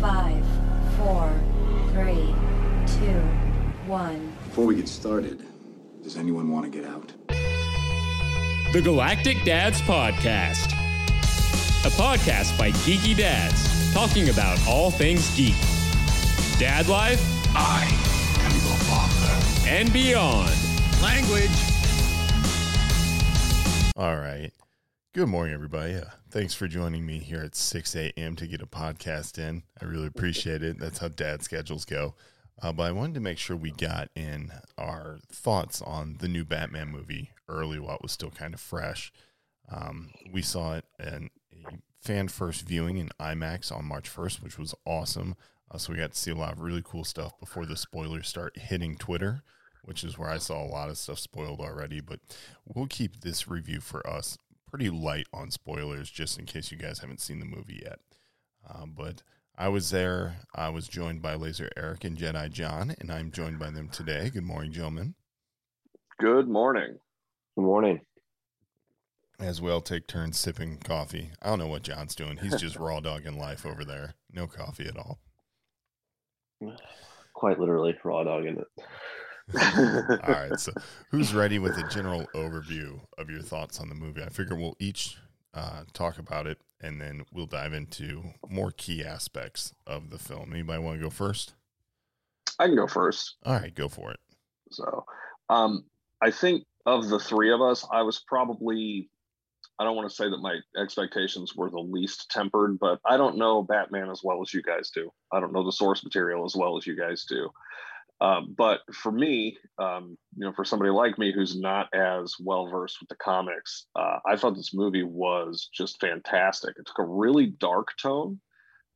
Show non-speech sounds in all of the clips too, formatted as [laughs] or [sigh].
Five, four, three, two, one. Before we get started, does anyone want to get out? The Galactic Dads Podcast. A podcast by geeky dads talking about all things geek. Dad life I am your father. and beyond. language. All right. Good morning, everybody. Uh, thanks for joining me here at 6 a.m. to get a podcast in. I really appreciate it. That's how dad schedules go. Uh, but I wanted to make sure we got in our thoughts on the new Batman movie early while it was still kind of fresh. Um, we saw it in a fan first viewing in IMAX on March 1st, which was awesome. Uh, so we got to see a lot of really cool stuff before the spoilers start hitting Twitter, which is where I saw a lot of stuff spoiled already. But we'll keep this review for us pretty light on spoilers just in case you guys haven't seen the movie yet. Um, but I was there. I was joined by Laser Eric and Jedi John, and I'm joined by them today. Good morning, gentlemen. Good morning. Good morning. As we all take turns sipping coffee. I don't know what John's doing. He's just [laughs] raw dogging life over there. No coffee at all. Quite literally raw dogging it. [laughs] All right. So, who's ready with a general overview of your thoughts on the movie? I figure we'll each uh, talk about it, and then we'll dive into more key aspects of the film. Anybody want to go first? I can go first. All right, go for it. So, um, I think of the three of us, I was probably, I don't want to say that my expectations were the least tempered, but I don't know Batman as well as you guys do. I don't know the source material as well as you guys do. Um, but for me, um, you know, for somebody like me who's not as well versed with the comics, uh, I thought this movie was just fantastic. It took a really dark tone,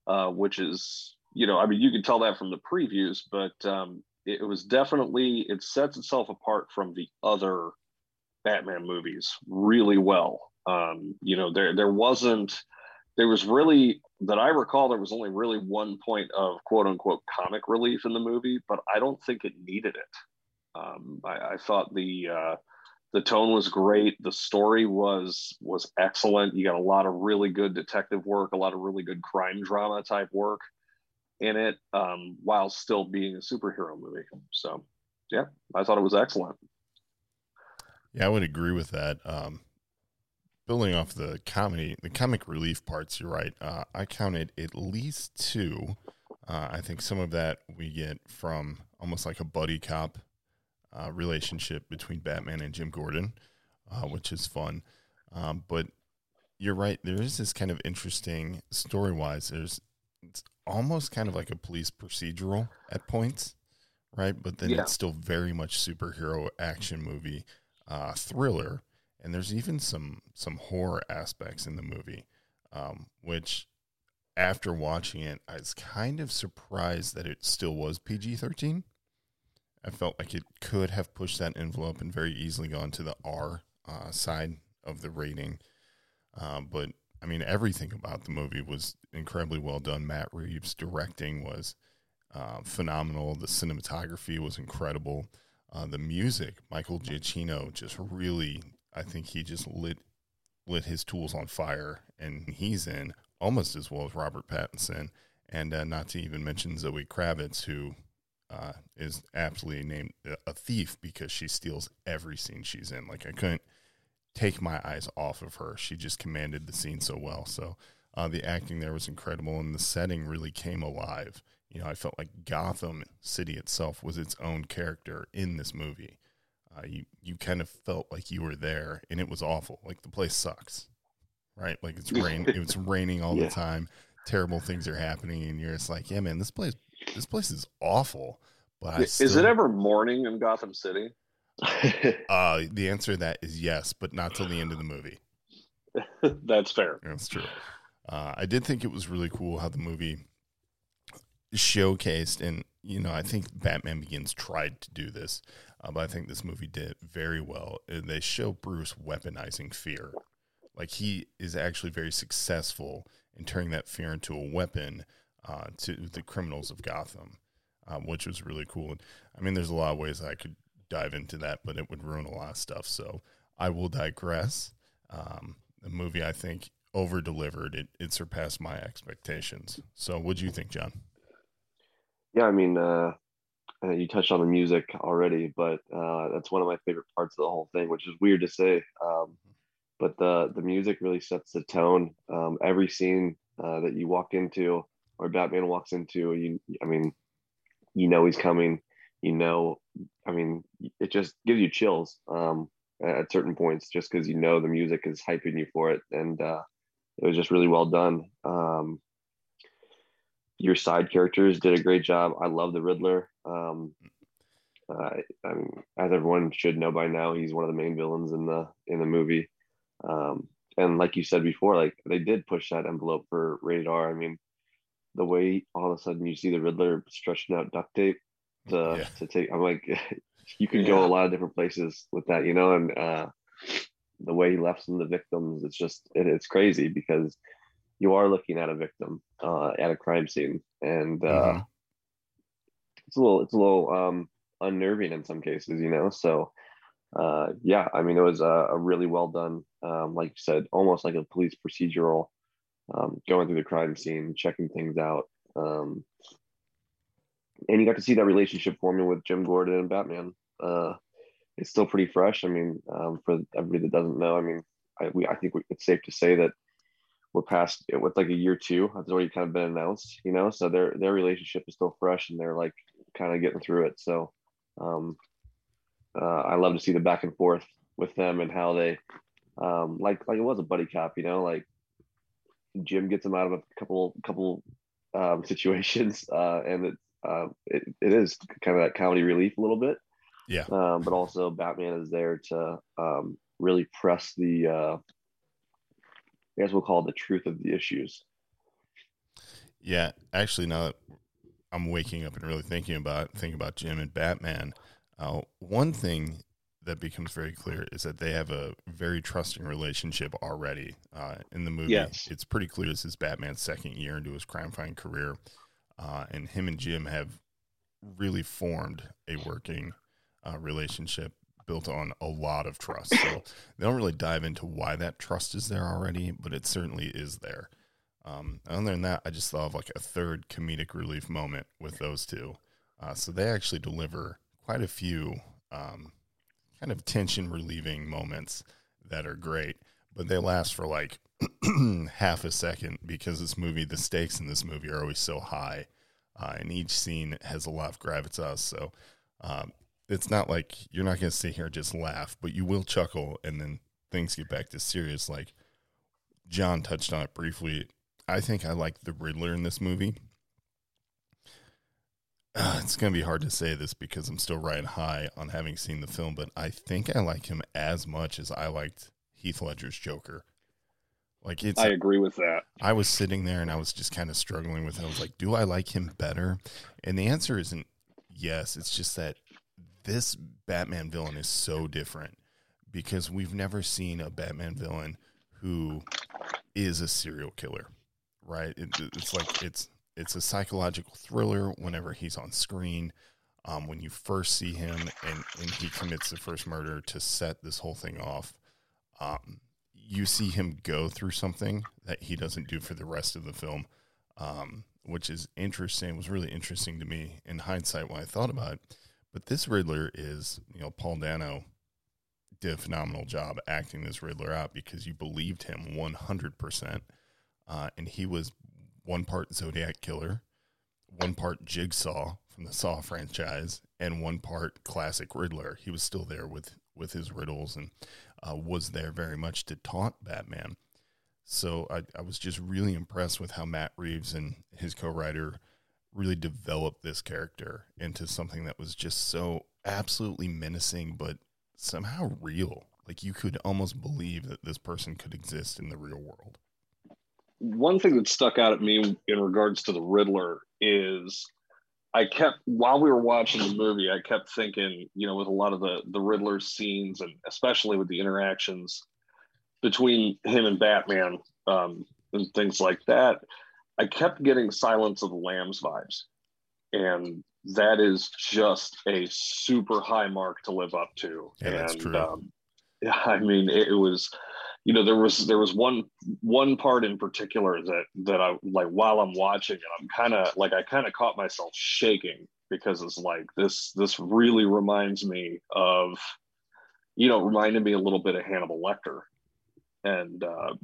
uh, which is, you know, I mean, you can tell that from the previews, but um, it, it was definitely it sets itself apart from the other Batman movies really well. Um, you know, there there wasn't there was really that I recall there was only really one point of quote unquote comic relief in the movie, but I don't think it needed it. Um, I, I thought the uh, the tone was great, the story was was excellent. You got a lot of really good detective work, a lot of really good crime drama type work in it, um, while still being a superhero movie. So, yeah, I thought it was excellent. Yeah, I would agree with that. Um, building off the comedy, the comic relief parts, you're right. Uh, I counted at least two. Uh, I think some of that we get from almost like a buddy cop uh, relationship between Batman and Jim Gordon, uh, which is fun. Um, but you're right. There is this kind of interesting story wise. There's it's almost kind of like a police procedural at points, right? But then Yeah. it's still very much superhero action movie uh, thriller, and there's even some some horror aspects in the movie, um, which after watching it, I was kind of surprised that it still was PG thirteen. I felt like it could have pushed that envelope and very easily gone to the R uh, side of the rating. Um, but I mean, everything about the movie was incredibly well done. Matt Reeves' directing was uh, phenomenal. The cinematography was incredible. Uh, the music, Michael Giacchino, just really, I think he just lit lit his tools on fire, and he's in almost as well as Robert Pattinson, and uh, not to even mention Zoe Kravitz, who uh, is absolutely named a thief because she steals every scene she's in. Like I couldn't take my eyes off of her. She just commanded the scene so well. So uh, the acting there was incredible, and the setting really came alive. You know, I felt like Gotham City itself was its own character in this movie. Uh, you you kind of felt like you were there, and it was awful. Like the place sucks, right? Like it's rain. [laughs] it's raining all Yeah. the time. Terrible things are happening, and you're just like, yeah, man, this place this place is awful. But Is it ever morning in Gotham City? [laughs] Uh, the answer to that is yes, but not till the end of the movie. [laughs] That's fair. That's true. Uh, I did think it was really cool how the movie showcased, and you know, I think Batman Begins tried to do this, uh, but I think this movie did very well. They show Bruce weaponizing fear, like he is actually very successful in turning that fear into a weapon uh, to the criminals of Gotham, um, which was really cool. I mean, there's a lot of ways I could dive into that, but it would ruin a lot of stuff. So I will digress. Um, the movie, I think, over delivered. It it surpassed my expectations. So, what do you think, John? Yeah, I mean, uh, uh, you touched on the music already, but uh, that's one of my favorite parts of the whole thing, which is weird to say. Um, but the the music really sets the tone. Um, every scene uh, that you walk into, or Batman walks into, you, I mean, you know he's coming. You know, I mean, it just gives you chills um, at certain points, just because you know the music is hyping you for it, and uh, it was just really well done. Um, your side characters did a great job. I love the Riddler. Um, uh, I mean, as everyone should know by now, he's one of the main villains in the in the movie. Um, and like you said before, like they did push that envelope for rated R. I mean, the way all of a sudden you see the Riddler stretching out duct tape to Yeah. to take, I'm like, [laughs] you can Yeah. go a lot of different places with that, you know. And uh, the way he left some of the victims, it's just it, it's crazy because you are looking at a victim uh, at a crime scene, and uh, Mhm. it's a little it's a little um, unnerving in some cases, you know. So uh, yeah, I mean, it was a, a really well done, um, like you said, almost like a police procedural, um, going through the crime scene, checking things out. Um, and you got to see that relationship forming with Jim Gordon and Batman. Uh, it's still pretty fresh. I mean, um, for everybody that doesn't know, I mean, I, we, I think we, it's safe to say that we're past it with like a year two. It's already kind of been announced, you know. So their their relationship is still fresh, and they're like kind of getting through it. So um, uh, I love to see the back and forth with them and how they um, like like it was a buddy cop, you know, like Jim gets him out of a couple couple um, [laughs] situations, uh, and it, uh, it it is kind of that comedy relief a little bit. Yeah. Um, but also Batman is there to um, really press the uh, I guess we'll call it the truth of the issues. Yeah, actually, now that I'm waking up and really thinking about thinking about Jim and Batman, uh, one thing that becomes very clear is that they have a very trusting relationship already uh, in the movie. Yes. It's pretty clear this is Batman's second year into his crime-fighting career, uh, and him and Jim have really formed a working uh, relationship built on a lot of trust. So they don't really dive into why that trust is there already, but it certainly is there. Um, other than that, I just thought of like a third comedic relief moment with those two. Uh, so they actually deliver quite a few um, kind of tension relieving moments that are great, but they last for like [clears throat] half a second because this movie, the stakes in this movie are always so high, uh, and each scene has a lot of gravitas. So um, it's not like you're not going to sit here and just laugh, but you will chuckle, and then things get back to serious. Like John touched on it briefly. I think I like the Riddler in this movie. Uh, [sighs] it's going to be hard to say this because I'm still riding high on having seen the film, but I think I like him as much as I liked Heath Ledger's Joker. Like it's, I agree with that. I was sitting there and I was just kind of struggling with it. I was like, do I like him better? And the answer isn't yes. It's just that this Batman villain is so different because we've never seen a Batman villain who is a serial killer, right? It, it's like it's it's a psychological thriller whenever he's on screen. Um, when you first see him and, and he commits the first murder to set this whole thing off, um, you see him go through something that he doesn't do for the rest of the film, um, which is interesting. It was really interesting to me in hindsight when I thought about it. But this Riddler is, you know, Paul Dano did a phenomenal job acting this Riddler out because you believed him 100%. Uh, and he was one part Zodiac Killer, one part Jigsaw from the Saw franchise, and one part classic Riddler. He was still there with, with his riddles and uh, was there very much to taunt Batman. So I, I was just really impressed with how Matt Reeves and his co-writer really developed this character into something that was just so absolutely menacing, but somehow real. Like you could almost believe that this person could exist in the real world. One thing that stuck out at me in regards to the Riddler is I kept while we were watching the movie, I kept thinking, you know, with a lot of the the Riddler scenes and especially with the interactions between him and Batman um, and things like that, I kept getting Silence of the Lambs vibes, and that is just a super high mark to live up to. Yeah, and that's true. Um, yeah, I mean, it, it was you know there was there was one one part in particular that that i like while i'm watching it i'm kind of like i kind of caught myself shaking because it's like this this really reminds me of you know reminded me a little bit of hannibal lecter and uh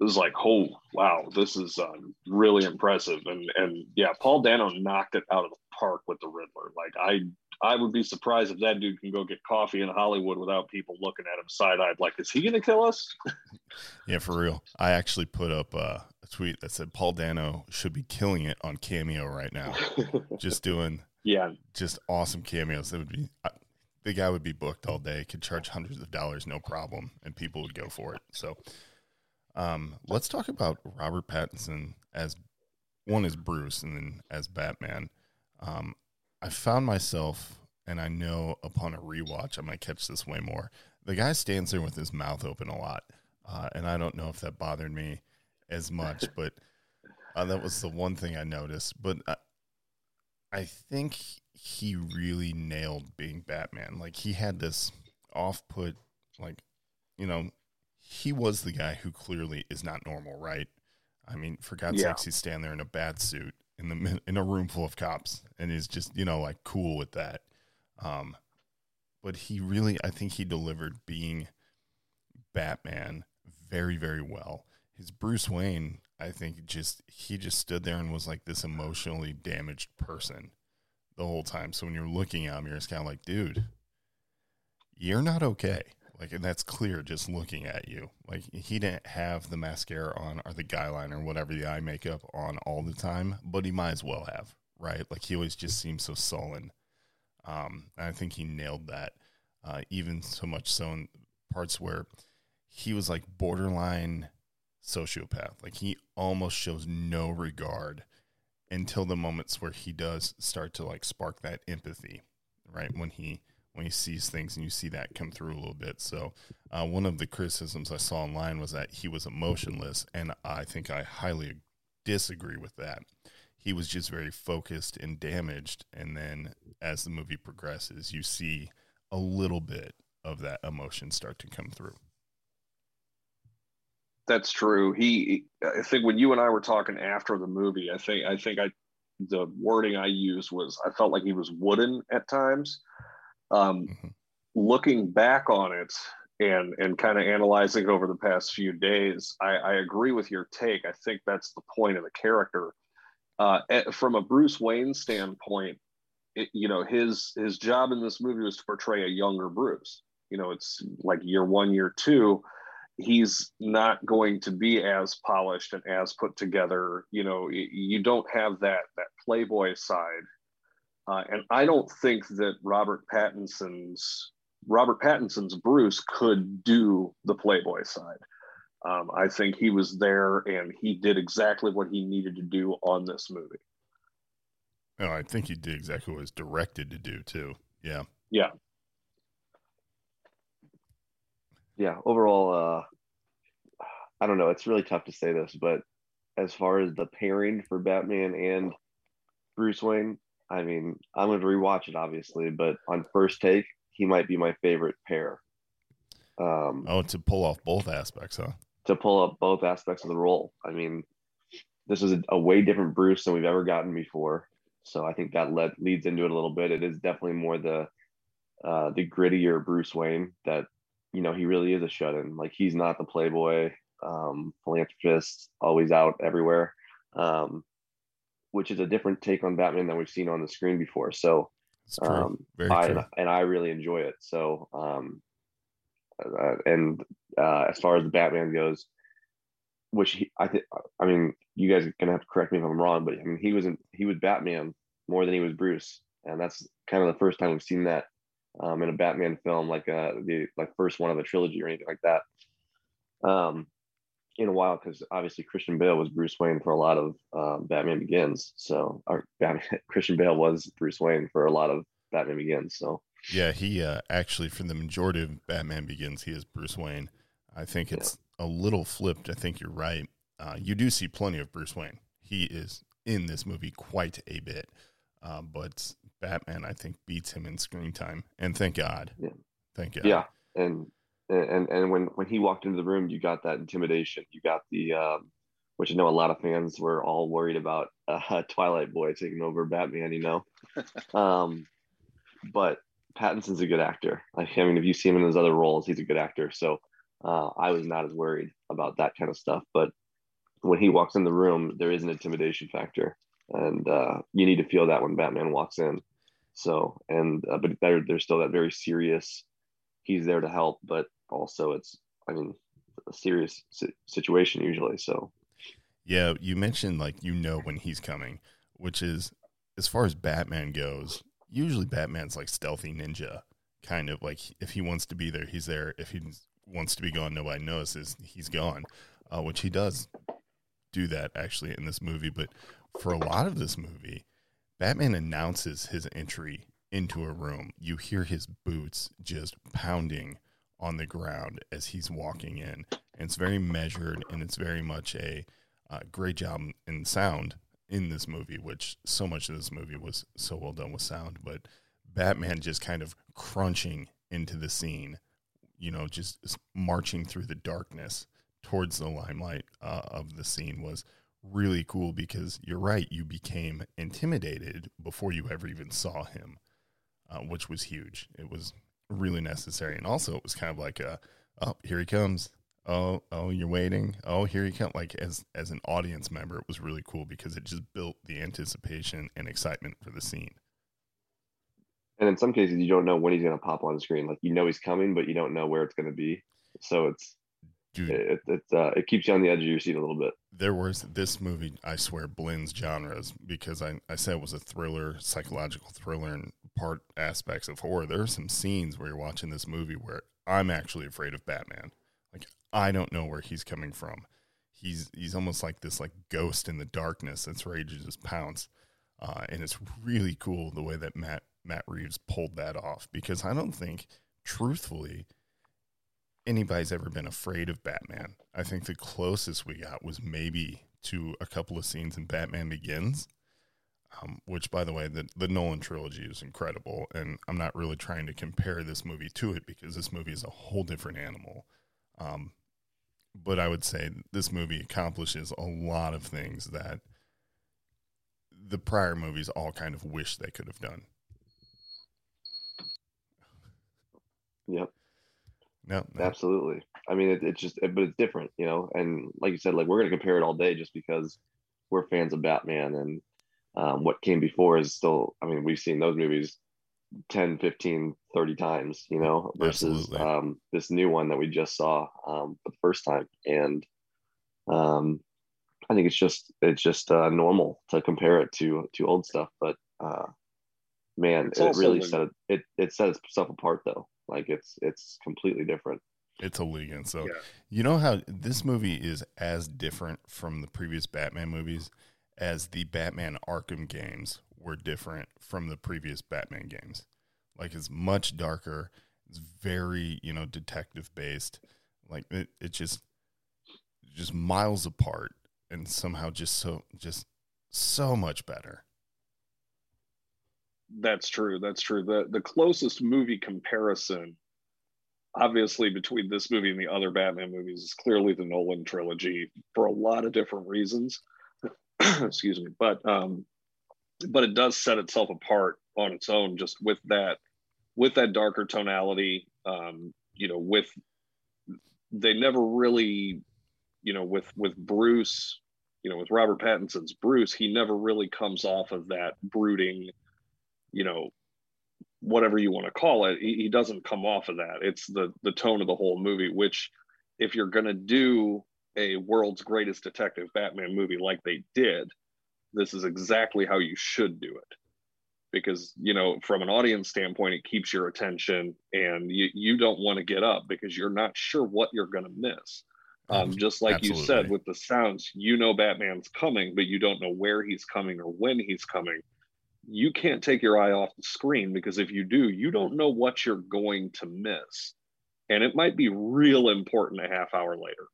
it was like oh wow this is um, really impressive and and yeah paul dano knocked it out of the park with the riddler like i I would be surprised if that dude can go get coffee in Hollywood without people looking at him side eyed. Like, is he going to kill us? [laughs] yeah, for real. I actually put up uh, a tweet that said Paul Dano should be killing it on Cameo right now, [laughs] just doing yeah, just awesome cameos. That would be uh, the guy would be booked all day. Could charge hundreds of dollars, no problem, and people would go for it. So, um, let's talk about Robert Pattinson as one as Bruce and then as Batman. Um, I found myself, and I know upon a rewatch, I might catch this way more. The guy stands there with his mouth open a lot, uh, and I don't know if that bothered me as much, [laughs] but uh, that was the one thing I noticed. But I, I think he really nailed being Batman. Like he had this off-put, like you know, he was the guy who clearly is not normal, right? I mean, for God's yeah. sakes, he's standing there in a bad suit in the in a room full of cops and is just you know like cool with that um but he really i think he delivered being batman very very well his bruce wayne i think just he just stood there and was like this emotionally damaged person the whole time so when you're looking at him you're just kind of like dude you're not okay like, and that's clear just looking at you. Like, he didn't have the mascara on or the guy liner or whatever the eye makeup on all the time, but he might as well have, right? Like, he always just seems so sullen. Um, I think he nailed that, uh, even so much so in parts where he was like borderline sociopath. Like, he almost shows no regard until the moments where he does start to like spark that empathy, right? When he when he sees things and you see that come through a little bit. So, uh, one of the criticisms I saw online was that he was emotionless, and I think I highly disagree with that. He was just very focused and damaged, and then as the movie progresses, you see a little bit of that emotion start to come through. That's true. He, I think, when you and I were talking after the movie, I think, I think I, the wording I used was I felt like he was wooden at times um, mm-hmm. Looking back on it and and kind of analyzing over the past few days, I, I, agree with your take. I think that's the point of the character. Uh, from a Bruce Wayne standpoint, it, you know his his job in this movie was to portray a younger Bruce. You know, it's like year one, year two. He's not going to be as polished and as put together. You know, you don't have that that playboy side uh, and I don't think that Robert Pattinson's Robert Pattinson's Bruce could do the Playboy side. Um, I think he was there and he did exactly what he needed to do on this movie. No, I think he did exactly what was directed to do too. Yeah. Yeah. Yeah. Overall, uh, I don't know. It's really tough to say this, but as far as the pairing for Batman and Bruce Wayne, I mean, I'm going to rewatch it obviously, but on first take, he might be my favorite pair. Um, oh, to pull off both aspects, huh? To pull up both aspects of the role. I mean, this is a, a way different Bruce than we've ever gotten before. So I think that led, leads into it a little bit. It is definitely more the uh, the grittier Bruce Wayne that you know he really is a shut in. Like he's not the playboy um, philanthropist, always out everywhere. Um, which is a different take on Batman than we've seen on the screen before. So, um, I, and I really enjoy it. So, um, uh, and uh, as far as the Batman goes, which he, I think, I mean, you guys are gonna have to correct me if I'm wrong, but I mean, he was in, he was Batman more than he was Bruce, and that's kind of the first time we've seen that um, in a Batman film, like uh, the like first one of a trilogy or anything like that. Um, in a while because obviously Christian Bale was Bruce Wayne for a lot of um, Batman Begins. So our Batman, [laughs] Christian Bale was Bruce Wayne for a lot of Batman Begins. So yeah, he uh, actually for the majority of Batman Begins, he is Bruce Wayne. I think it's yeah. a little flipped. I think you're right. Uh, you do see plenty of Bruce Wayne. He is in this movie quite a bit, uh, but Batman I think beats him in screen time, and thank God. Yeah. Thank God. Yeah, and and and when when he walked into the room, you got that intimidation. You got the um, which I know a lot of fans were all worried about [laughs] uh, Twilight Boy taking over Batman. You know, [laughs] um, but Pattinson's a good actor. I mean, if you see him in his other roles, he's a good actor. So uh, I was not as worried about that kind of stuff. But when he walks in the room, there is an intimidation factor, and uh, you need to feel that when Batman walks in. So, and uh, but there, there's still that very serious. He's there to help, but also it's, I mean, a serious situation usually. So, yeah, you mentioned like you know when he's coming, which is as far as Batman goes. Usually, Batman's like stealthy ninja, kind of like if he wants to be there, he's there. If he wants to be gone, nobody notices. He's gone, uh, which he does do that actually in this movie. But for a lot of this movie, Batman announces his entry into a room. You hear his boots just pounding on the ground as he's walking in. And it's very measured and it's very much a uh, great job in sound in this movie, which so much of this movie was so well done with sound. But Batman just kind of crunching into the scene, you know, just marching through the darkness towards the limelight uh, of the scene was really cool because you're right, you became intimidated before you ever even saw him, uh, which was huge. It was really necessary, and also it was kind of like a, oh, here he comes. Oh, oh, you're waiting. Oh, here he comes. Like as as an audience member, it was really cool because it just built the anticipation and excitement for the scene. And in some cases, you don't know when he's going to pop on the screen. Like you know he's coming, but you don't know where it's going to be. So it's Dude, it it, uh, it keeps you on the edge of your seat a little bit. There was this movie, I swear, blends genres because I, I said it was a thriller, psychological thriller, and part aspects of horror. There are some scenes where you're watching this movie where I'm actually afraid of Batman. Like I don't know where he's coming from. He's he's almost like this like ghost in the darkness that's ready to just pounce. Uh, and it's really cool the way that Matt Matt Reeves pulled that off because I don't think, truthfully, anybody's ever been afraid of Batman. I think the closest we got was maybe to a couple of scenes in Batman Begins, um, which, by the way, the, the Nolan trilogy is incredible. And I'm not really trying to compare this movie to it because this movie is a whole different animal. Um, but I would say this movie accomplishes a lot of things that the prior movies all kind of wish they could have done. Yep. No, no. absolutely. I mean, it, it's just, but it's different, you know. And like you said, like we're going to compare it all day just because we're fans of Batman and um, what came before is still. I mean, we've seen those movies 10, 15, 30 times, you know, versus um, this new one that we just saw um, for the first time. And um, I think it's just it's just uh, normal to compare it to to old stuff, but uh, man, it's it really set it, it it set itself apart though. Like it's it's completely different. It's a league, so yeah. you know how this movie is as different from the previous Batman movies as the Batman Arkham games were different from the previous Batman games. Like it's much darker. It's very you know detective based. Like it, it just just miles apart and somehow just so just so much better. That's true. That's true. The the closest movie comparison, obviously, between this movie and the other Batman movies is clearly the Nolan trilogy for a lot of different reasons. [clears throat] Excuse me, but um, but it does set itself apart on its own, just with that with that darker tonality. Um, you know, with they never really, you know, with with Bruce, you know, with Robert Pattinson's Bruce, he never really comes off of that brooding you know whatever you want to call it he, he, doesn't come off of that it's the the tone of the whole movie which if you're to do a world's greatest detective batman movie like they did this is exactly how you should do it because you know from an audience standpoint it keeps your attention and you, you don't want to get up because you're not sure what you're going to miss um, just like Absolutely. you said with the sounds you know batman's coming but you don't know where he's coming or when he's coming you can't take your eye off the screen because if you do, you don't know what you're going to miss. And it might be real important a half hour later.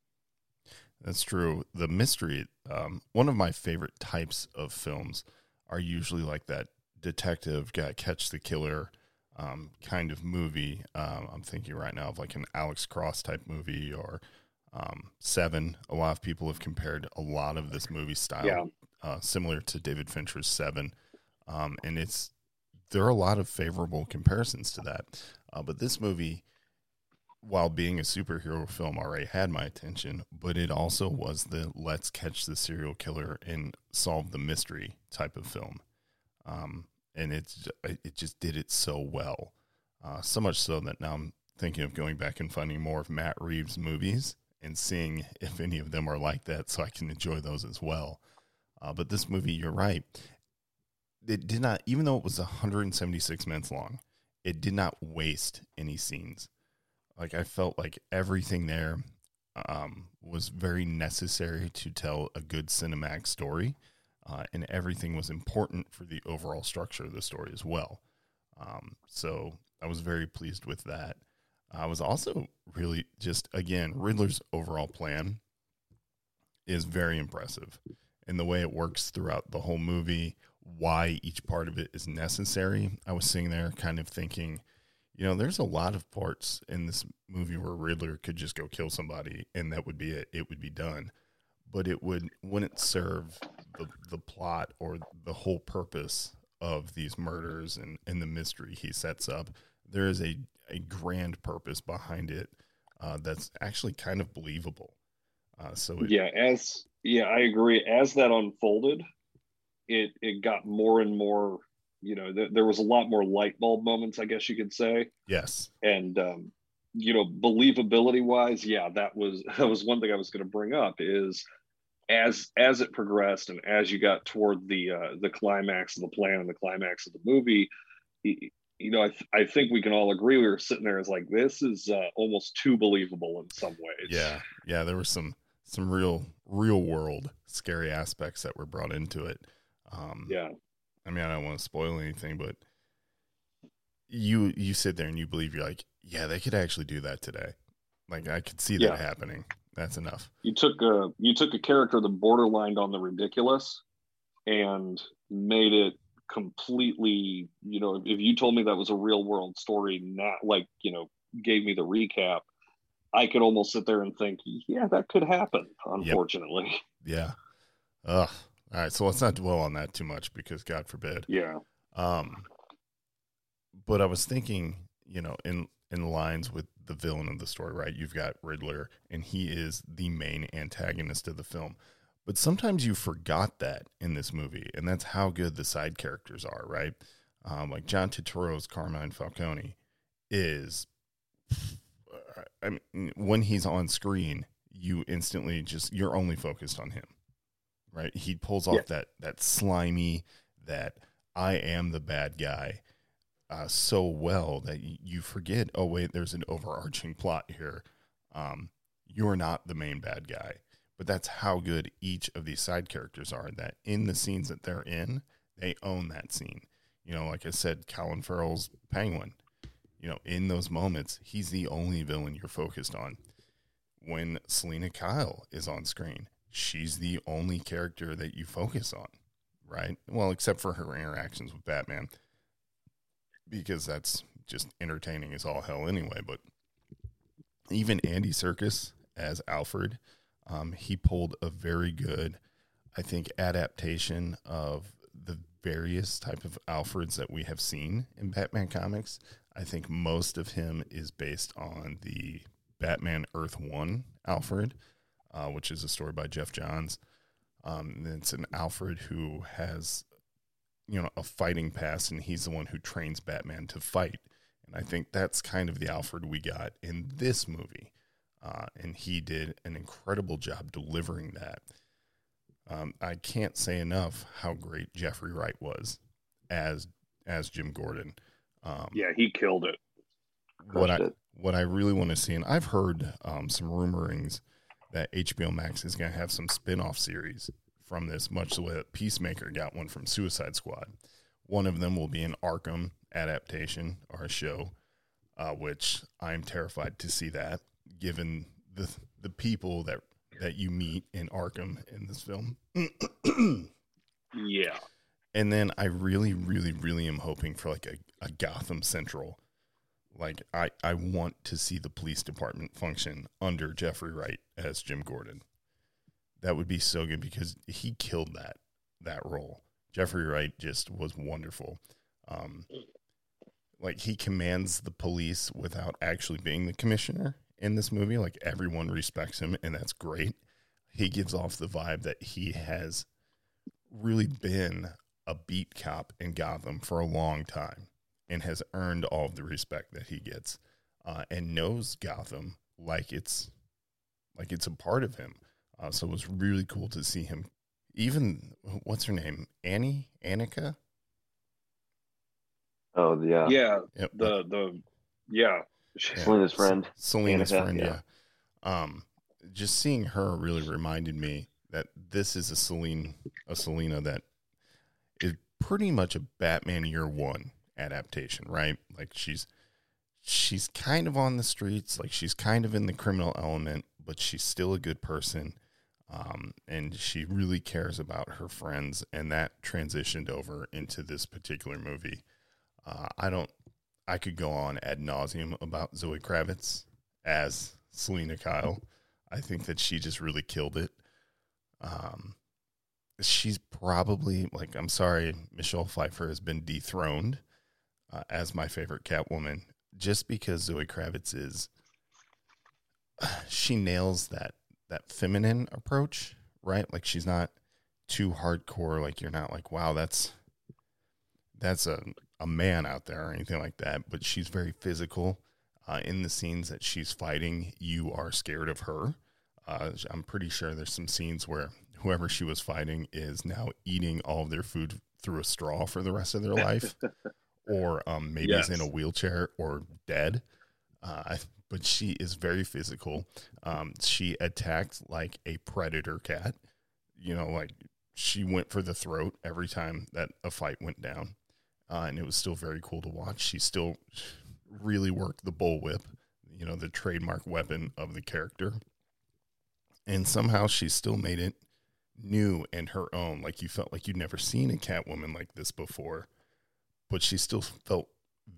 That's true. The mystery, um, one of my favorite types of films are usually like that detective guy catch the killer. um, kind of movie. Um, I'm thinking right now of like an Alex Cross type movie or um, Seven. A lot of people have compared a lot of this movie style, Yeah. uh, similar to David Fincher's Seven, um, and it's there are a lot of favorable comparisons to that. Uh, but this movie, while being a superhero film, already had my attention, but it also was the let's catch the serial killer and solve the mystery type of film. Um, and it's it just did it so well, uh, so much so that now I'm thinking of going back and finding more of Matt Reeves' movies and seeing if any of them are like that, so I can enjoy those as well. Uh, but this movie, you're right, it did not, even though it was 176 minutes long, it did not waste any scenes. Like I felt like everything there um, was very necessary to tell a good cinematic story, uh, and everything was important for the overall structure of the story as well. Um, so I was very pleased with that. I was also really just again Riddler's overall plan is very impressive, and the way it works throughout the whole movie, why each part of it is necessary. I was sitting there kind of thinking, you know, there's a lot of parts in this movie where Riddler could just go kill somebody and that would be it. It would be done. But it would wouldn't serve the the plot or the whole purpose of these murders and, and the mystery he sets up. There is a, a grand purpose behind it uh, that's actually kind of believable. Uh, so it, yeah as yeah i agree as that unfolded it it got more and more you know th- there was a lot more light bulb moments i guess you could say yes, and um you know believability wise yeah that was [laughs] that was one thing i was going to bring up is as as it progressed and as you got toward the uh the climax of the plan and the climax of the movie you know i, th- I think we can all agree we were sitting there as like this is uh, almost too believable in some ways yeah, yeah. There were some some real real world scary aspects that were brought into it. Um, yeah I mean, I don't want to spoil anything, but you you sit there and you believe you're like, yeah, they could actually do that today. Like I could see that Yeah. happening. That's enough. you took a you took a character that borderlined on the ridiculous and made it completely you know if you told me that was a real world story not like you know gave me the recap i could almost sit there and think yeah that could happen unfortunately Yeah. Ugh. All right. So let's not dwell on that too much because God forbid. yeah Um, but I was thinking, you know, in in lines with the villain of the story, right? You've got Riddler, and he is the main antagonist of the film. But sometimes you forgot that in this movie, and that's how good the side characters are, right? Um, like John Turturro's Carmine Falcone is, I mean, when he's on screen, you instantly just you're only focused on him, right? He pulls off Yeah. that that slimy, that I am the bad guy uh, so well that you forget, oh, wait, there's an overarching plot here. Um, you're not the main bad guy. But that's how good each of these side characters are, that in the scenes that they're in, they own that scene. You know, like I said, Colin Farrell's Penguin, you know, in those moments, he's the only villain you're focused on. When Selina Kyle is on screen, she's the only character that you focus on, right? Well, except for her interactions with Batman, because that's just entertaining as all hell anyway. But even Andy Serkis as Alfred, um, he pulled a very good, I think, adaptation of the various type of Alfreds that we have seen in Batman comics. I think most of him is based on the Batman Earth One Alfred, uh, which is a story by Geoff Johns. Um, and it's an Alfred who has, you know, a fighting past, and he's the one who trains Batman to fight. And I think that's kind of the Alfred we got in this movie. Uh, and he did an incredible job delivering that. Um, I can't say enough how great Jeffrey Wright was as as Jim Gordon. Um, yeah he killed it what I it. what I really want to see, and I've heard um, some rumorings that HBO Max is going to have some spin-off series from this, much the way that Peacemaker got one from Suicide Squad. One of them will be an Arkham adaptation or a show, uh, which I'm terrified to see that, given the the people that that you meet in Arkham in this film. yeah and then I really, really, really am hoping for like a, a Gotham Central. Like I, I want to see the police department function under Jeffrey Wright as Jim Gordon. That would be so good because he killed that that role. Jeffrey Wright just was wonderful. Um, like he commands the police without actually being the commissioner in this movie. Like everyone respects him, and that's great. He gives off the vibe that he has really been a beat cop in Gotham for a long time and has earned all of the respect that he gets uh, and knows Gotham like it's like it's a part of him. Uh, so it was really cool to see him. Even what's her name, Annie, Annika. Oh yeah, Yeah, Yep. the the yeah. Yeah. Selina's friend. Selina's Annika, friend, yeah. yeah. Um, just seeing her really reminded me that this is a Celine, a Selina that is pretty much a Batman Year One adaptation, right? Like she's she's kind of on the streets, like she's kind of in the criminal element, but she's still a good person. Um, and she really cares about her friends, and that transitioned over into this particular movie. Uh, I don't I could go on ad nauseum about Zoe Kravitz as Selina Kyle. I think that she just really killed it. Um, she's probably like I'm sorry, Michelle Pfeiffer has been dethroned uh, as my favorite Catwoman just because Zoe Kravitz is. She nails that that feminine approach, right? Like she's not too hardcore. Like you're not like, wow, that's that's a a man out there or anything like that. But she's very physical. Uh, in the scenes that she's fighting, you are scared of her. Uh, I'm pretty sure there's some scenes where whoever she was fighting is now eating all of their food through a straw for the rest of their [laughs] life, or um, maybe is in a wheelchair or dead. Uh, but she is very physical. Um, she attacked like a predator cat. You know, like she went for the throat every time that a fight went down, uh, and it was still very cool to watch. She still really worked the bullwhip, you know, the trademark weapon of the character, and somehow she still made it new and her own. Like you felt like you'd never seen a Catwoman like this before, but she still felt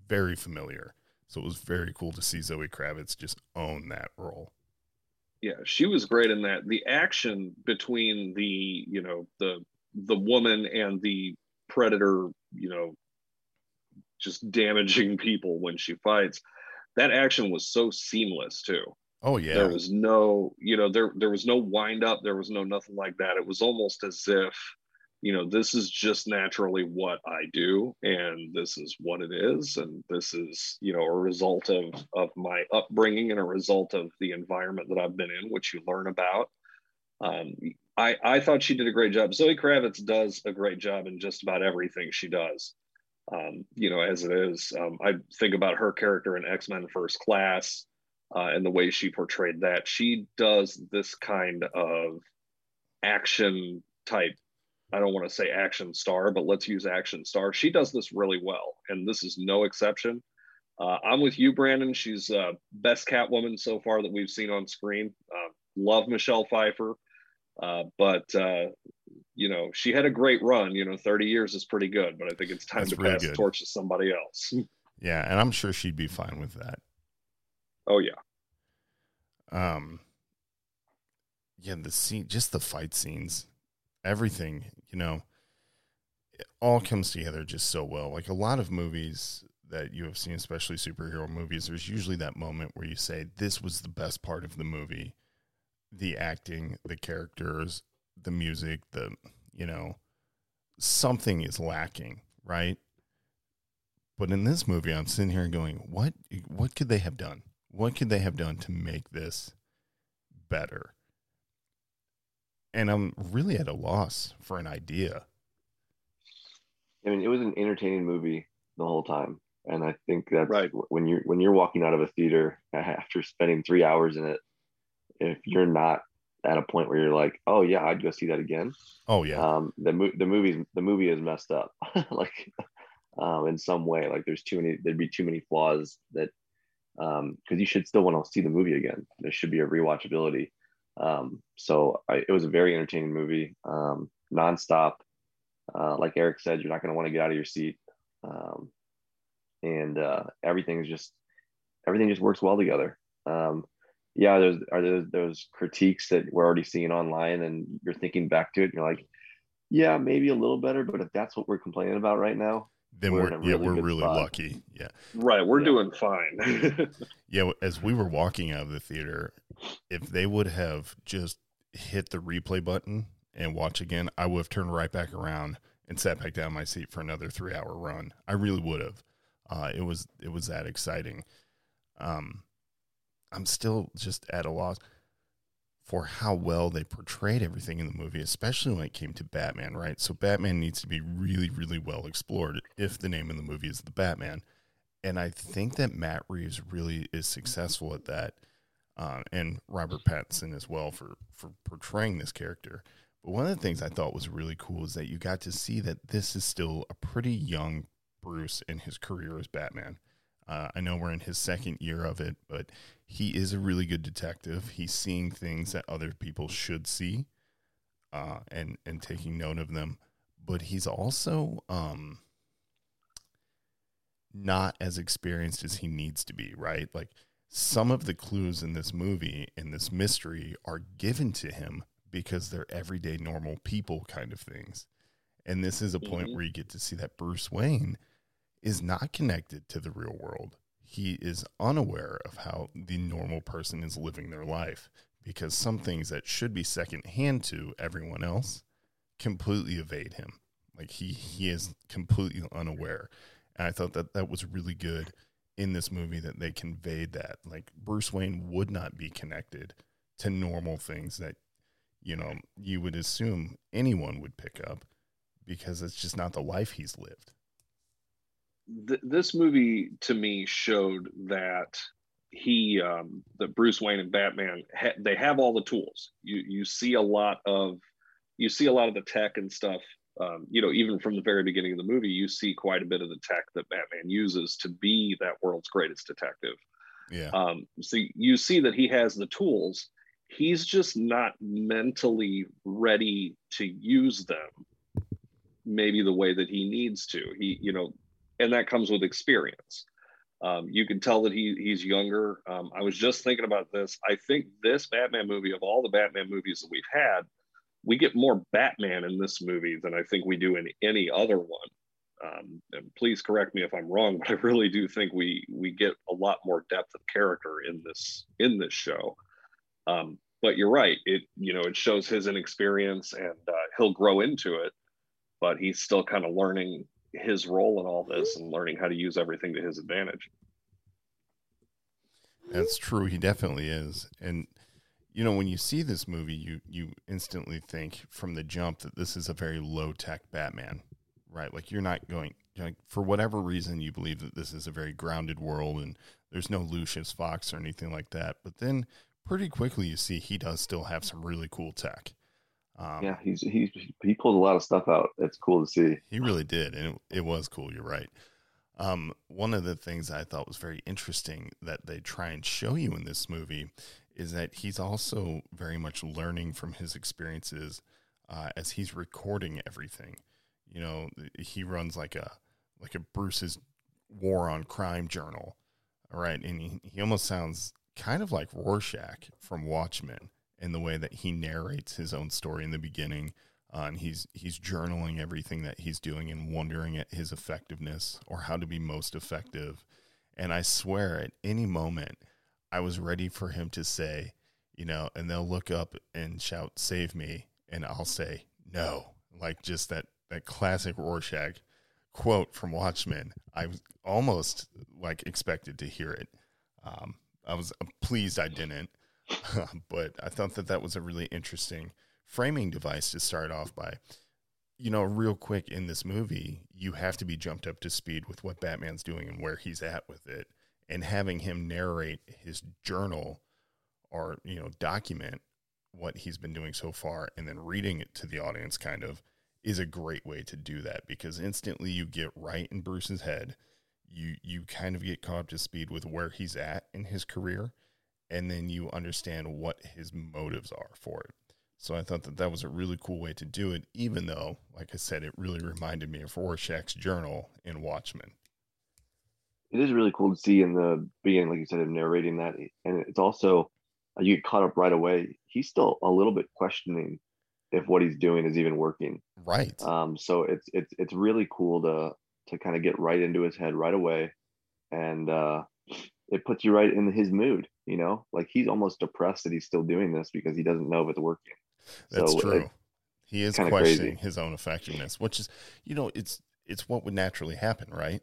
very familiar. So it was very cool to see Zoe Kravitz just own that role. yeah she was great in that. The action between the you know the the woman and the predator you know just damaging people when she fights that action was so seamless too. Oh yeah, there was no you know there there was no wind up. There was no nothing like that. It was almost as if you know this is just naturally what i do and this is what it is and this is you know a result of of my upbringing and a result of the environment that i've been in which you learn about um, I, I thought she did a great job. Zoe Kravitz does a great job in just about everything she does. Um, you know, as it is, um, I think about her character in X Men First Class uh, and the way she portrayed that. She does this kind of action type. I don't want to say action star, but let's use action star. She does this really well, and this is no exception. Uh, I'm with you, Brandon. She's uh, best Catwoman so far that we've seen on screen. Uh, love Michelle Pfeiffer. Uh, but uh, you know, she had a great run. You know, 30 years is pretty good, but I think it's time That's to really pass the torch to somebody else. [laughs] yeah, and I'm sure she'd be fine with that. oh yeah, Um, yeah, the scene, just the fight scenes, everything, you know, it all comes together just so well. Like a lot of movies that you have seen, especially superhero movies, there's usually that moment where you say, This was the best part of the movie the acting, the characters, the music, the, you know, something is lacking, right? But in this movie, I'm sitting here going, what what could they have done? What could they have done to make this better? And I'm really at a loss for an idea. I mean, it was an entertaining movie the whole time, and I think that's Right. when you're when you're walking out of a theater [laughs] after spending three hours in it, if you're not at a point where you're like, oh yeah, I'd go see that again. Oh yeah, Um, the mo- the movie's the movie is messed up, [laughs] like um, in some way. Like there's too many, there'd be too many flaws that um, because you should still want to see the movie again. There should be a rewatchability. Um, so I, it was a very entertaining movie, um, nonstop. Uh, like Eric said, you're not going to want to get out of your seat, um, and uh, everything is just everything just works well together. Um, yeah, there's are there those critiques that we're already seeing online, and you're thinking back to it, and you're like, yeah, maybe a little better, but if that's what we're complaining about right now, then we're we're, yeah really we're really spot. lucky. Yeah, Right, we're Yeah. doing fine. [laughs] yeah. As we were walking out of the theater, if they would have just hit the replay button and watch again, I would have turned right back around and sat back down in my seat for another three hour run. I really would have. Uh, it was it was that exciting. Um, I'm still just at a loss for how well they portrayed everything in the movie, especially when it came to Batman, right? So Batman needs to be really, really well explored if the name of the movie is The Batman. And I think that Matt Reeves really is successful at that. Uh, and Robert Pattinson as well for, for portraying this character. But one of the things I thought was really cool is that you got to see that this is still a pretty young Bruce in his career as Batman. Uh, I know we're in his second year of it, but he is a really good detective. He's seeing things that other people should see, uh, and and taking note of them. But he's also um, not as experienced as he needs to be. Right, like some of the clues in this movie in this mystery are given to him because they're everyday normal people kind of things. And this is a point Mhm. where you get to see that Bruce Wayne is not connected to the real world. He is unaware of how the normal person is living their life because some things that should be secondhand to everyone else completely evade him. Like he he is completely unaware. And I thought that that was really good in this movie that they conveyed that. Like Bruce Wayne would not be connected to normal things that you know you would assume anyone would pick up because it's just not the life he's lived. Th- this movie to me showed that he um that Bruce Wayne and Batman ha- they have all the tools. You you see a lot of you see a lot of the tech and stuff. Um, you know, even from the very beginning of the movie, you see quite a bit of the tech that Batman uses to be that world's greatest detective. Yeah. Um, so you see that he has the tools. He's just not mentally ready to use them maybe the way that he needs to. He, you know, and that comes with experience. Um, you can tell that he he's younger. Um, I was just thinking about this. I think this Batman movie, of all the Batman movies that we've had, we get more Batman in this movie than I think we do in any other one. Um, and please correct me if I'm wrong, but I really do think we we get a lot more depth of character in this in this show. Um, but you're right; it you know it shows his inexperience, and uh, he'll grow into it. But he's still kind of learning his role in all this mm-hmm. and learning how to use everything to his advantage. That's true. He definitely is. And you know, when you see this movie, you you instantly think from the jump that this is a very low tech Batman, right? Like you're not going like for whatever reason you believe that this is a very grounded world and there's no Lucius Fox or anything like that. But then pretty quickly you see he does still have some really cool tech. Um, yeah, he's he's he pulled a lot of stuff out. It's cool to see. He really did, and it, it was cool. You're right. Um, one of the things I thought was very interesting that they try and show you in this movie is that he's also very much learning from his experiences uh, as he's recording everything. You know, he runs like a like a Bruce's War on Crime journal, all right, and he, he almost sounds kind of like Rorschach from Watchmen in the way that he narrates his own story in the beginning uh, and he's he's journaling everything that he's doing and wondering at his effectiveness or how to be most effective. And I swear, at any moment, I was ready for him to say, you know, and they'll look up and shout, "Save me!" and I'll say, "No," like just that that classic Rorschach quote from Watchmen. I was almost like expected to hear it. Um, I was pleased I didn't, [laughs] but I thought that that was a really interesting framing device to start off by. You know, real quick in this movie, you have to be jumped up to speed with what Batman's doing and where he's at with it. And having him narrate his journal or, you know, document what he's been doing so far and then reading it to the audience kind of is a great way to do that because instantly you get right in Bruce's head. You you kind of get caught up to speed with where he's at in his career and then you understand what his motives are for it. So I thought that that was a really cool way to do it, even though, like I said, it really reminded me of Rorschach's journal in Watchmen. It is really cool to see in the beginning, like you said, him narrating that, and it's also uh, you get caught up right away. He's still a little bit questioning if what he's doing is even working. Right. Um, so it's it's it's really cool to to kind of get right into his head right away, and uh, it puts you right in his mood. You know, like he's almost depressed that he's still doing this because he doesn't know if it's working. That's So true. it- he is questioning crazy. his own effectiveness, which is, you know, it's it's what would naturally happen, right?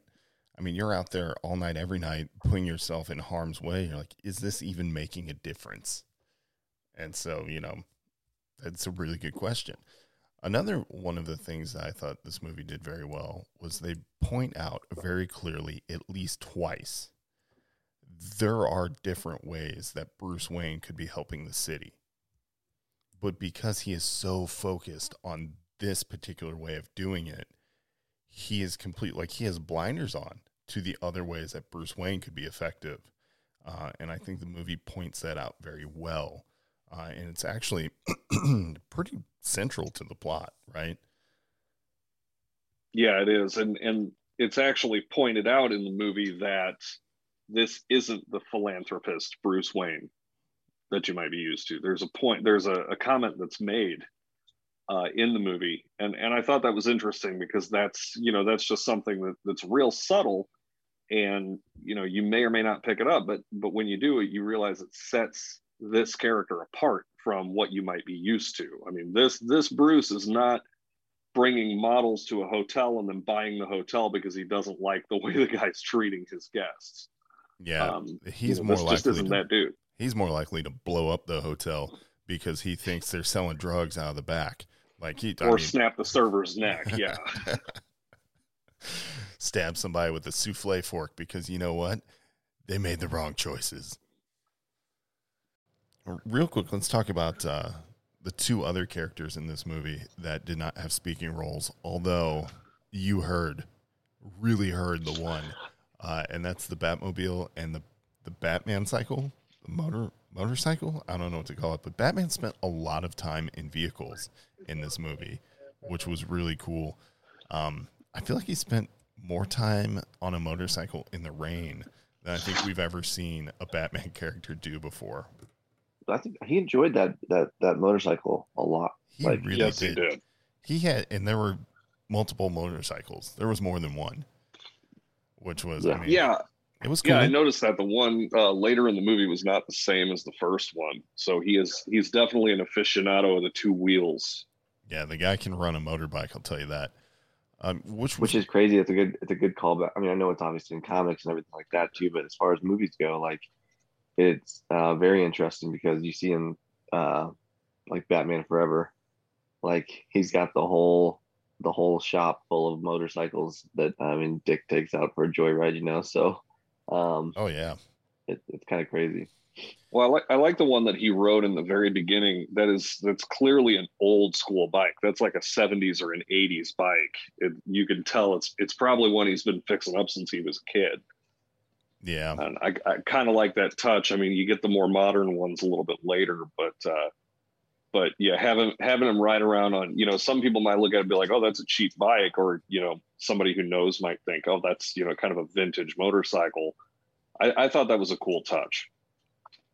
I mean, you're out there all night, every night, putting yourself in harm's way. You're like, is this even making a difference? And so, you know, that's a really good question. Another one of the things that I thought this movie did very well was they point out very clearly, at least twice, there are different ways that Bruce Wayne could be helping the city. But because he is so focused on this particular way of doing it, he is complete like he has blinders on to the other ways that Bruce Wayne could be effective. Uh, and I think the movie points that out very well. Uh, and it's actually [clears throat] pretty central to the plot, right? Yeah, it is, and and it's actually pointed out in the movie that this isn't the philanthropist Bruce Wayne that you might be used to. There's a point. There's a, a comment that's made uh, in the movie, and and I thought that was interesting because that's you know that's just something that, that's real subtle, and you know you may or may not pick it up, but but when you do it, you realize it sets this character apart from what you might be used to. I mean, this this Bruce is not bringing models to a hotel and then buying the hotel because he doesn't like the way the guy's treating his guests. Yeah, Um, he's you know, more likely to, that dude. he's more likely to blow up the hotel because he thinks they're selling drugs out of the back. Like he I Or mean, snap the server's neck. [laughs] Yeah. [laughs] stab somebody with a souffle fork because you know what? They made the wrong choices. Real quick, let's talk about uh, the two other characters in this movie that did not have speaking roles, although you heard, really heard the one, uh, and that's the Batmobile and the, the Batman cycle, the motor motorcycle. I don't know what to call it, but Batman spent a lot of time in vehicles in this movie, which was really cool. Um, I feel like he spent more time on a motorcycle in the rain than I think we've ever seen a Batman [laughs] character do before. I think he enjoyed that that that motorcycle a lot. He Like, really yes, did. he did. He had, and there were multiple motorcycles. There was more than one, which was, I Yeah. mean, Yeah. it was cool. Yeah. I noticed that the one uh, later in the movie was not the same as the first one. So he is he's definitely an aficionado of the two wheels. yeah, the guy can run a motorbike. I'll tell you that. Um, which was, which is crazy. It's a good it's a good callback. I mean, I know it's obviously in comics and everything like that too, but as far as movies go, like it's uh, very interesting because you see in uh, like Batman Forever, like he's got the whole the whole shop full of motorcycles that I mean Dick takes out for a joyride, you know. So um, oh yeah, it, it's kind of crazy. Well, I like I like the one that he rode in the very beginning. That is that's clearly an old school bike. That's like a '70s or an '80s bike. It, you can tell it's it's probably one he's been fixing up since he was a kid. yeah, And I, I kind of like that touch. I mean, you get the more modern ones a little bit later, but uh, but yeah, having having him ride around on, you know, some people might look at it and be like, oh, that's a cheap bike, or you know, somebody who knows might think, oh, that's you know, kind of a vintage motorcycle. I, I thought that was a cool touch.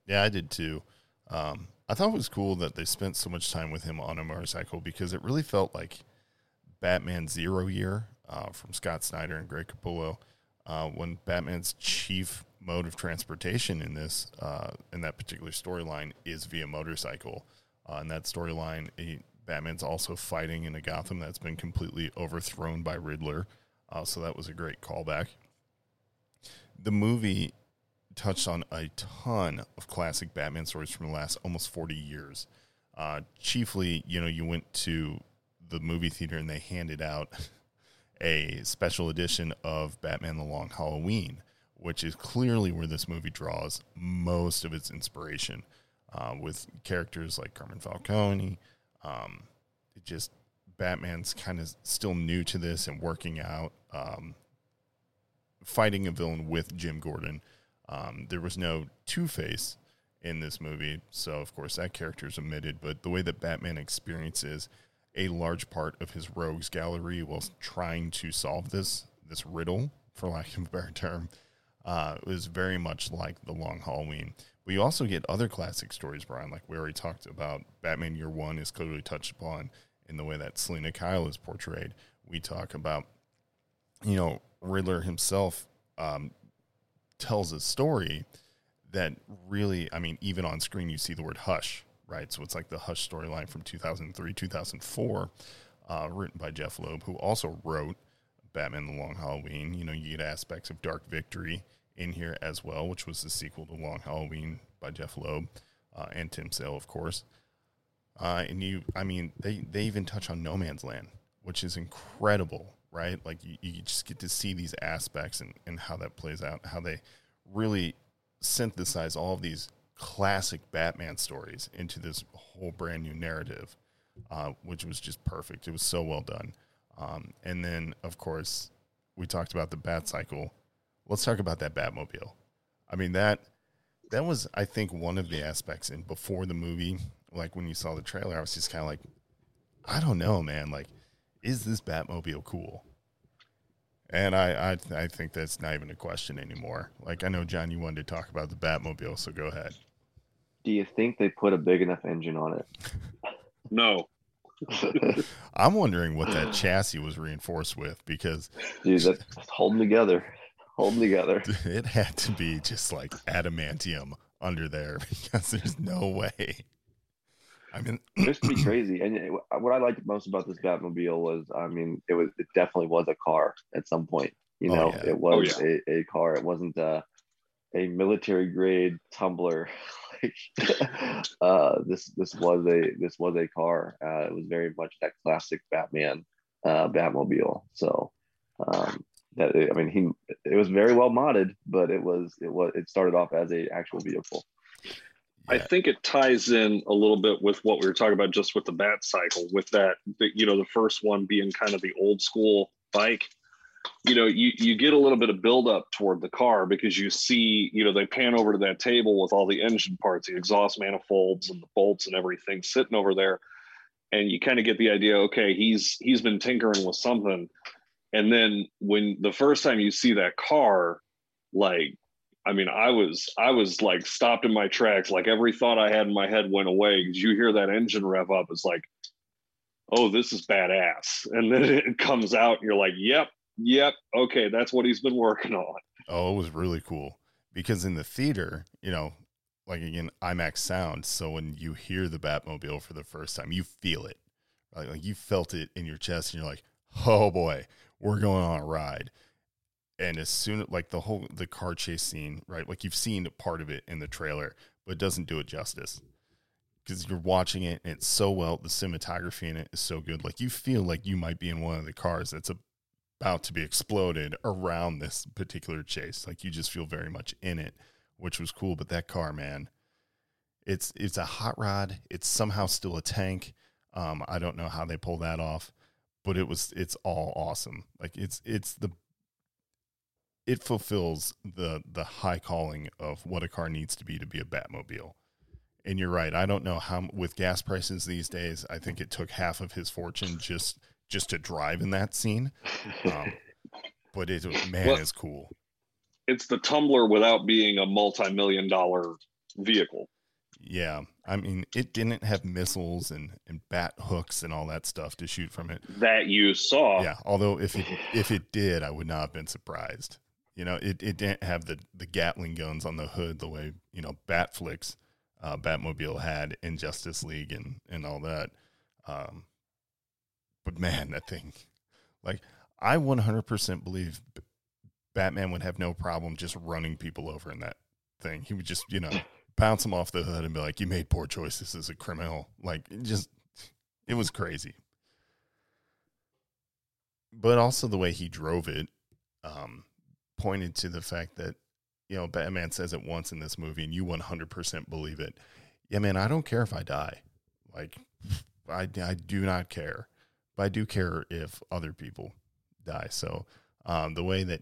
yeah, I did too. Um, I thought it was cool that they spent so much time with him on a motorcycle because it really felt like Batman Zero Year uh, from Scott Snyder and Greg Capullo. Uh, when Batman's chief mode of transportation in this, uh, in that particular storyline, is via motorcycle. Uh, in that storyline, Batman's also fighting in a Gotham that's been completely overthrown by Riddler. Uh, so that was a great callback. The movie touched on a ton of classic Batman stories from the last almost 40 years. Uh, chiefly, you know, you went to the movie theater and they handed out [laughs] a special edition of Batman the Long Halloween, which is clearly where this movie draws most of its inspiration uh, with characters like Carmine Falcone. Um, it just, Batman's kind of still new to this and working out, um, fighting a villain with Jim Gordon. Um, there was no Two Face, in this movie. So, of course, that character is omitted. But the way that Batman experiences a large part of his rogues gallery while trying to solve this this riddle, for lack of a better term, uh, was very much like the Long Halloween. We also get other classic stories, Brian, like we already talked about. Batman Year One is clearly touched upon in the way that Selina Kyle is portrayed. We talk about, you know, Riddler himself um, tells a story that really, I mean, even on screen, you see the word hush, right? So it's like the hush storyline from 2003, 2004, uh, written by Jeph Loeb, who also wrote Batman the Long Halloween. You know, you get aspects of Dark Victory in here as well, which was the sequel to Long Halloween by Jeph Loeb uh, and Tim Sale, of course. Uh, and you, I mean, they, they even touch on No Man's Land, which is incredible, right? Like you, you just get to see these aspects and, and how that plays out, how they really synthesize all of these classic Batman stories into this whole brand new narrative, uh, which was just perfect. It was so well done. Um, and then, of course, we talked about the Bat Cycle. Let's talk about that Batmobile. I mean that that was, I think, one of the aspects. And before the movie, like when you saw the trailer, I was just kind of like, I don't know, man. Like, is this Batmobile cool? And I, I, I think that's not even a question anymore. Like I know John, you wanted to talk about the Batmobile, so go ahead. Do you think they put a big enough engine on it? [laughs] No. [laughs] I'm wondering what that chassis was reinforced with because Dude, that's holding together, holding together. [laughs] it had to be just like adamantium under there [laughs] because there's no way. I mean, this used to be [clears throat] crazy. And it- what I liked most about this Batmobile was, I mean, it was it definitely was a car at some point. You Oh, know, yeah. it was Oh, a, a car. It wasn't a, a military grade tumbler. [laughs] like uh, this this was a this was a car. Uh, it was very much that classic Batman uh, Batmobile. So um, that I mean, he it was very well modded, but it was it was it started off as a actual vehicle. I think it ties in a little bit with what we were talking about just with the bat cycle, with that, the, you know, the first one being kind of the old school bike. You know, you, you get a little bit of buildup toward the car because you see, you know, they pan over to that table with all the engine parts, the exhaust manifolds and the bolts and everything sitting over there. And you kind of get the idea, okay, he's he's been tinkering with something. And then when the first time you see that car, like I mean, I was I was like stopped in my tracks. Like every thought I had in my head went away because you hear that engine rev up. It's like, oh, this is badass. And then [laughs] it comes out, and you're like, yep, yep, okay, that's what he's been working on. oh, it was really cool because in the theater, you know, like again, IMAX sound. So when you hear the Batmobile for the first time, you feel it. Like, like you felt it in your chest, and you're like, oh boy, we're going on a ride. And as soon like the whole the car chase scene, right? Like you've seen part of it in the trailer, but it doesn't do it justice because you're watching it and it's so well. The cinematography in it is so good. Like you feel like you might be in one of the cars that's about to be exploded around this particular chase. Like you just feel very much in it, which was cool. But that car, man, it's it's a hot rod. It's somehow still a tank. Um, I don't know how they pull that off, but it was it's all awesome. Like it's it's the it fulfills the the high calling of what a car needs to be to be a Batmobile. And you're right. I don't know how with gas prices these days. I think it took half of his fortune just just to drive in that scene. Um, [laughs] but it man Well- is cool. It's the tumbler without being a multi-million dollar vehicle. Yeah, I mean, it didn't have missiles and and bat hooks and all that stuff to shoot from it. That you saw. Yeah, although if it [laughs] if it did, I would not have been surprised. You know, it, it didn't have the the Gatling guns on the hood the way you know Batfleck, uh, Batmobile had in Justice League and and all that. Um, but man, that thing, like, I 100% believe Batman would have no problem just running people over in that thing. He would just you know bounce them off the hood and be like, "You made poor choices as a criminal." Like, it just it was crazy but also the way he drove it um, pointed to the fact that you know Batman says it once in this movie, and you one hundred percent believe it. Yeah, man, I don't care if I die. Like, I I do not care, but I do care if other people die. So um, the way that,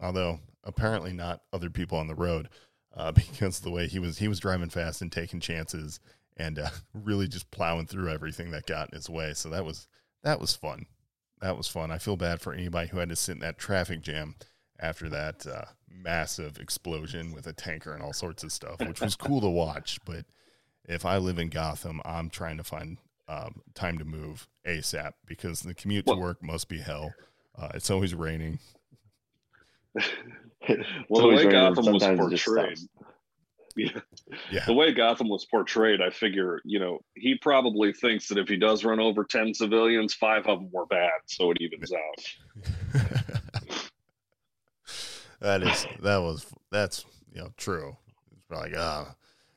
although apparently not other people on the road, uh, [laughs] because the way he was he was driving fast and taking chances and uh, [laughs] really just plowing through everything that got in his way. So that was that was fun. That was fun. I feel bad for anybody who had to sit in that traffic jam after that uh, massive explosion with a tanker and all sorts of stuff, which was cool to watch. But if I live in Gotham, I'm trying to find um, time to move ASAP because the commute to work must be hell. Uh, it's always raining. Well, [laughs] the way Gotham was sometimes it just portrayed, [laughs] yeah, Yeah. the way Gotham was portrayed, I figure, you know, he probably thinks that if he does run over 10 civilians, five of them were bad. So it evens out. [laughs] that is that was that's you know true. It's probably like ah,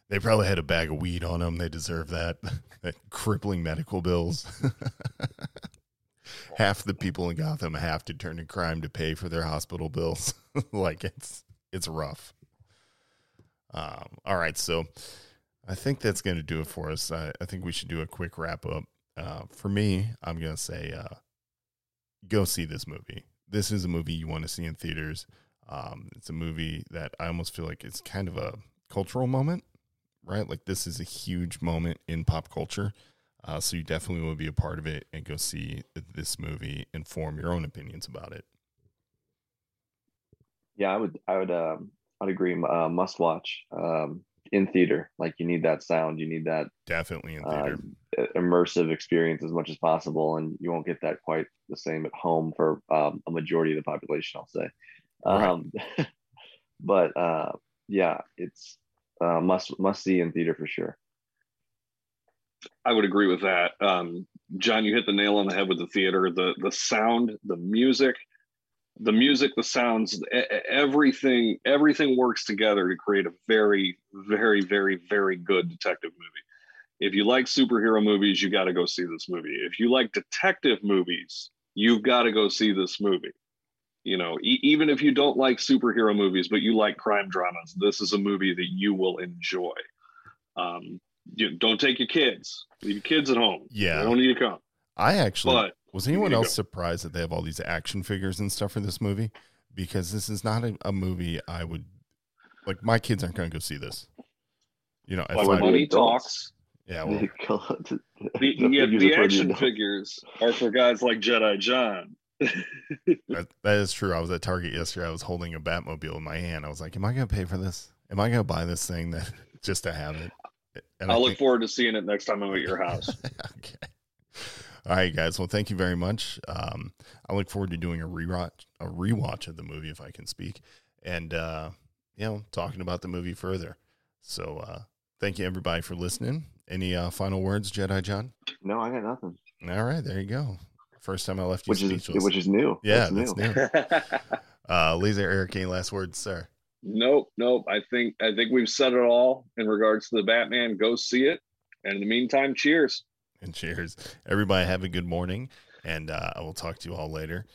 they probably had a bag of weed on them. They deserve that. that crippling medical bills. Half the people in Gotham have to turn to crime to pay for their hospital bills. [laughs] like it's it's rough. Um, all right, so I think that's going to do it for us. I, I think we should do a quick wrap up. Uh, for me, I'm going to say uh, go see this movie. This is a movie you want to see in theaters. Um, it's a movie that I almost feel like it's kind of a cultural moment, right? Like this is a huge moment in pop culture. Uh, so you definitely will be a part of it and go see this movie, and form your own opinions about it. Yeah, I would, I would, um, I'd agree. Uh, must watch um, in theater. Like you need that sound, you need that Definitely in uh, theater. immersive experience as much as possible, and you won't get that quite the same at home for um, a majority of the population. I'll say, Right. um, [laughs] but uh, yeah, it's uh, must must see in theater for sure. I would agree with that. Um, John, you hit the nail on the head with the theater. The the sound, the music, the music, the sounds, everything, everything works together to create a very, very, very, very good detective movie. If you like superhero movies, you got to go see this movie. If you like detective movies, you've got to go see this movie. You know, e- even if you don't like superhero movies, but you like crime dramas, this is a movie that you will enjoy. Um, you don't take your kids. Leave your kids at home. Yeah. they don't need to come. I actually But was anyone else surprised that they have all these action figures and stuff for this movie? Because this is not a, a movie I would like. My kids aren't going to go see this. You know, if like I, money talks. yeah, [laughs] well, the, The, yeah, the are for action figures are for guys like Jedi John. [laughs] that, that is true. I was at Target yesterday. I was holding a Batmobile in my hand. I was like, "Am I going to pay for this? Am I going to buy this thing that [laughs] just to have it?" And I I'll look think- forward to seeing it next time I'm at your house. [laughs] okay. All right, guys. Well, thank you very much. Um, I look forward to doing a rewatch, a rewatch of the movie if I can speak, and uh, you know, talking about the movie further. So, uh, thank you everybody for listening. Any uh, final words, Jedi John? No, I got nothing. All right, there you go. First time I left you Which is which is new. yeah, That's that's new. [laughs] Uh, Laser Eric, any last words, sir? Nope, nope. I think I think we've said it all in regards to the Batman. Go see it. And in the meantime, cheers. And cheers. Everybody have a good morning, and uh, I will talk to you all later.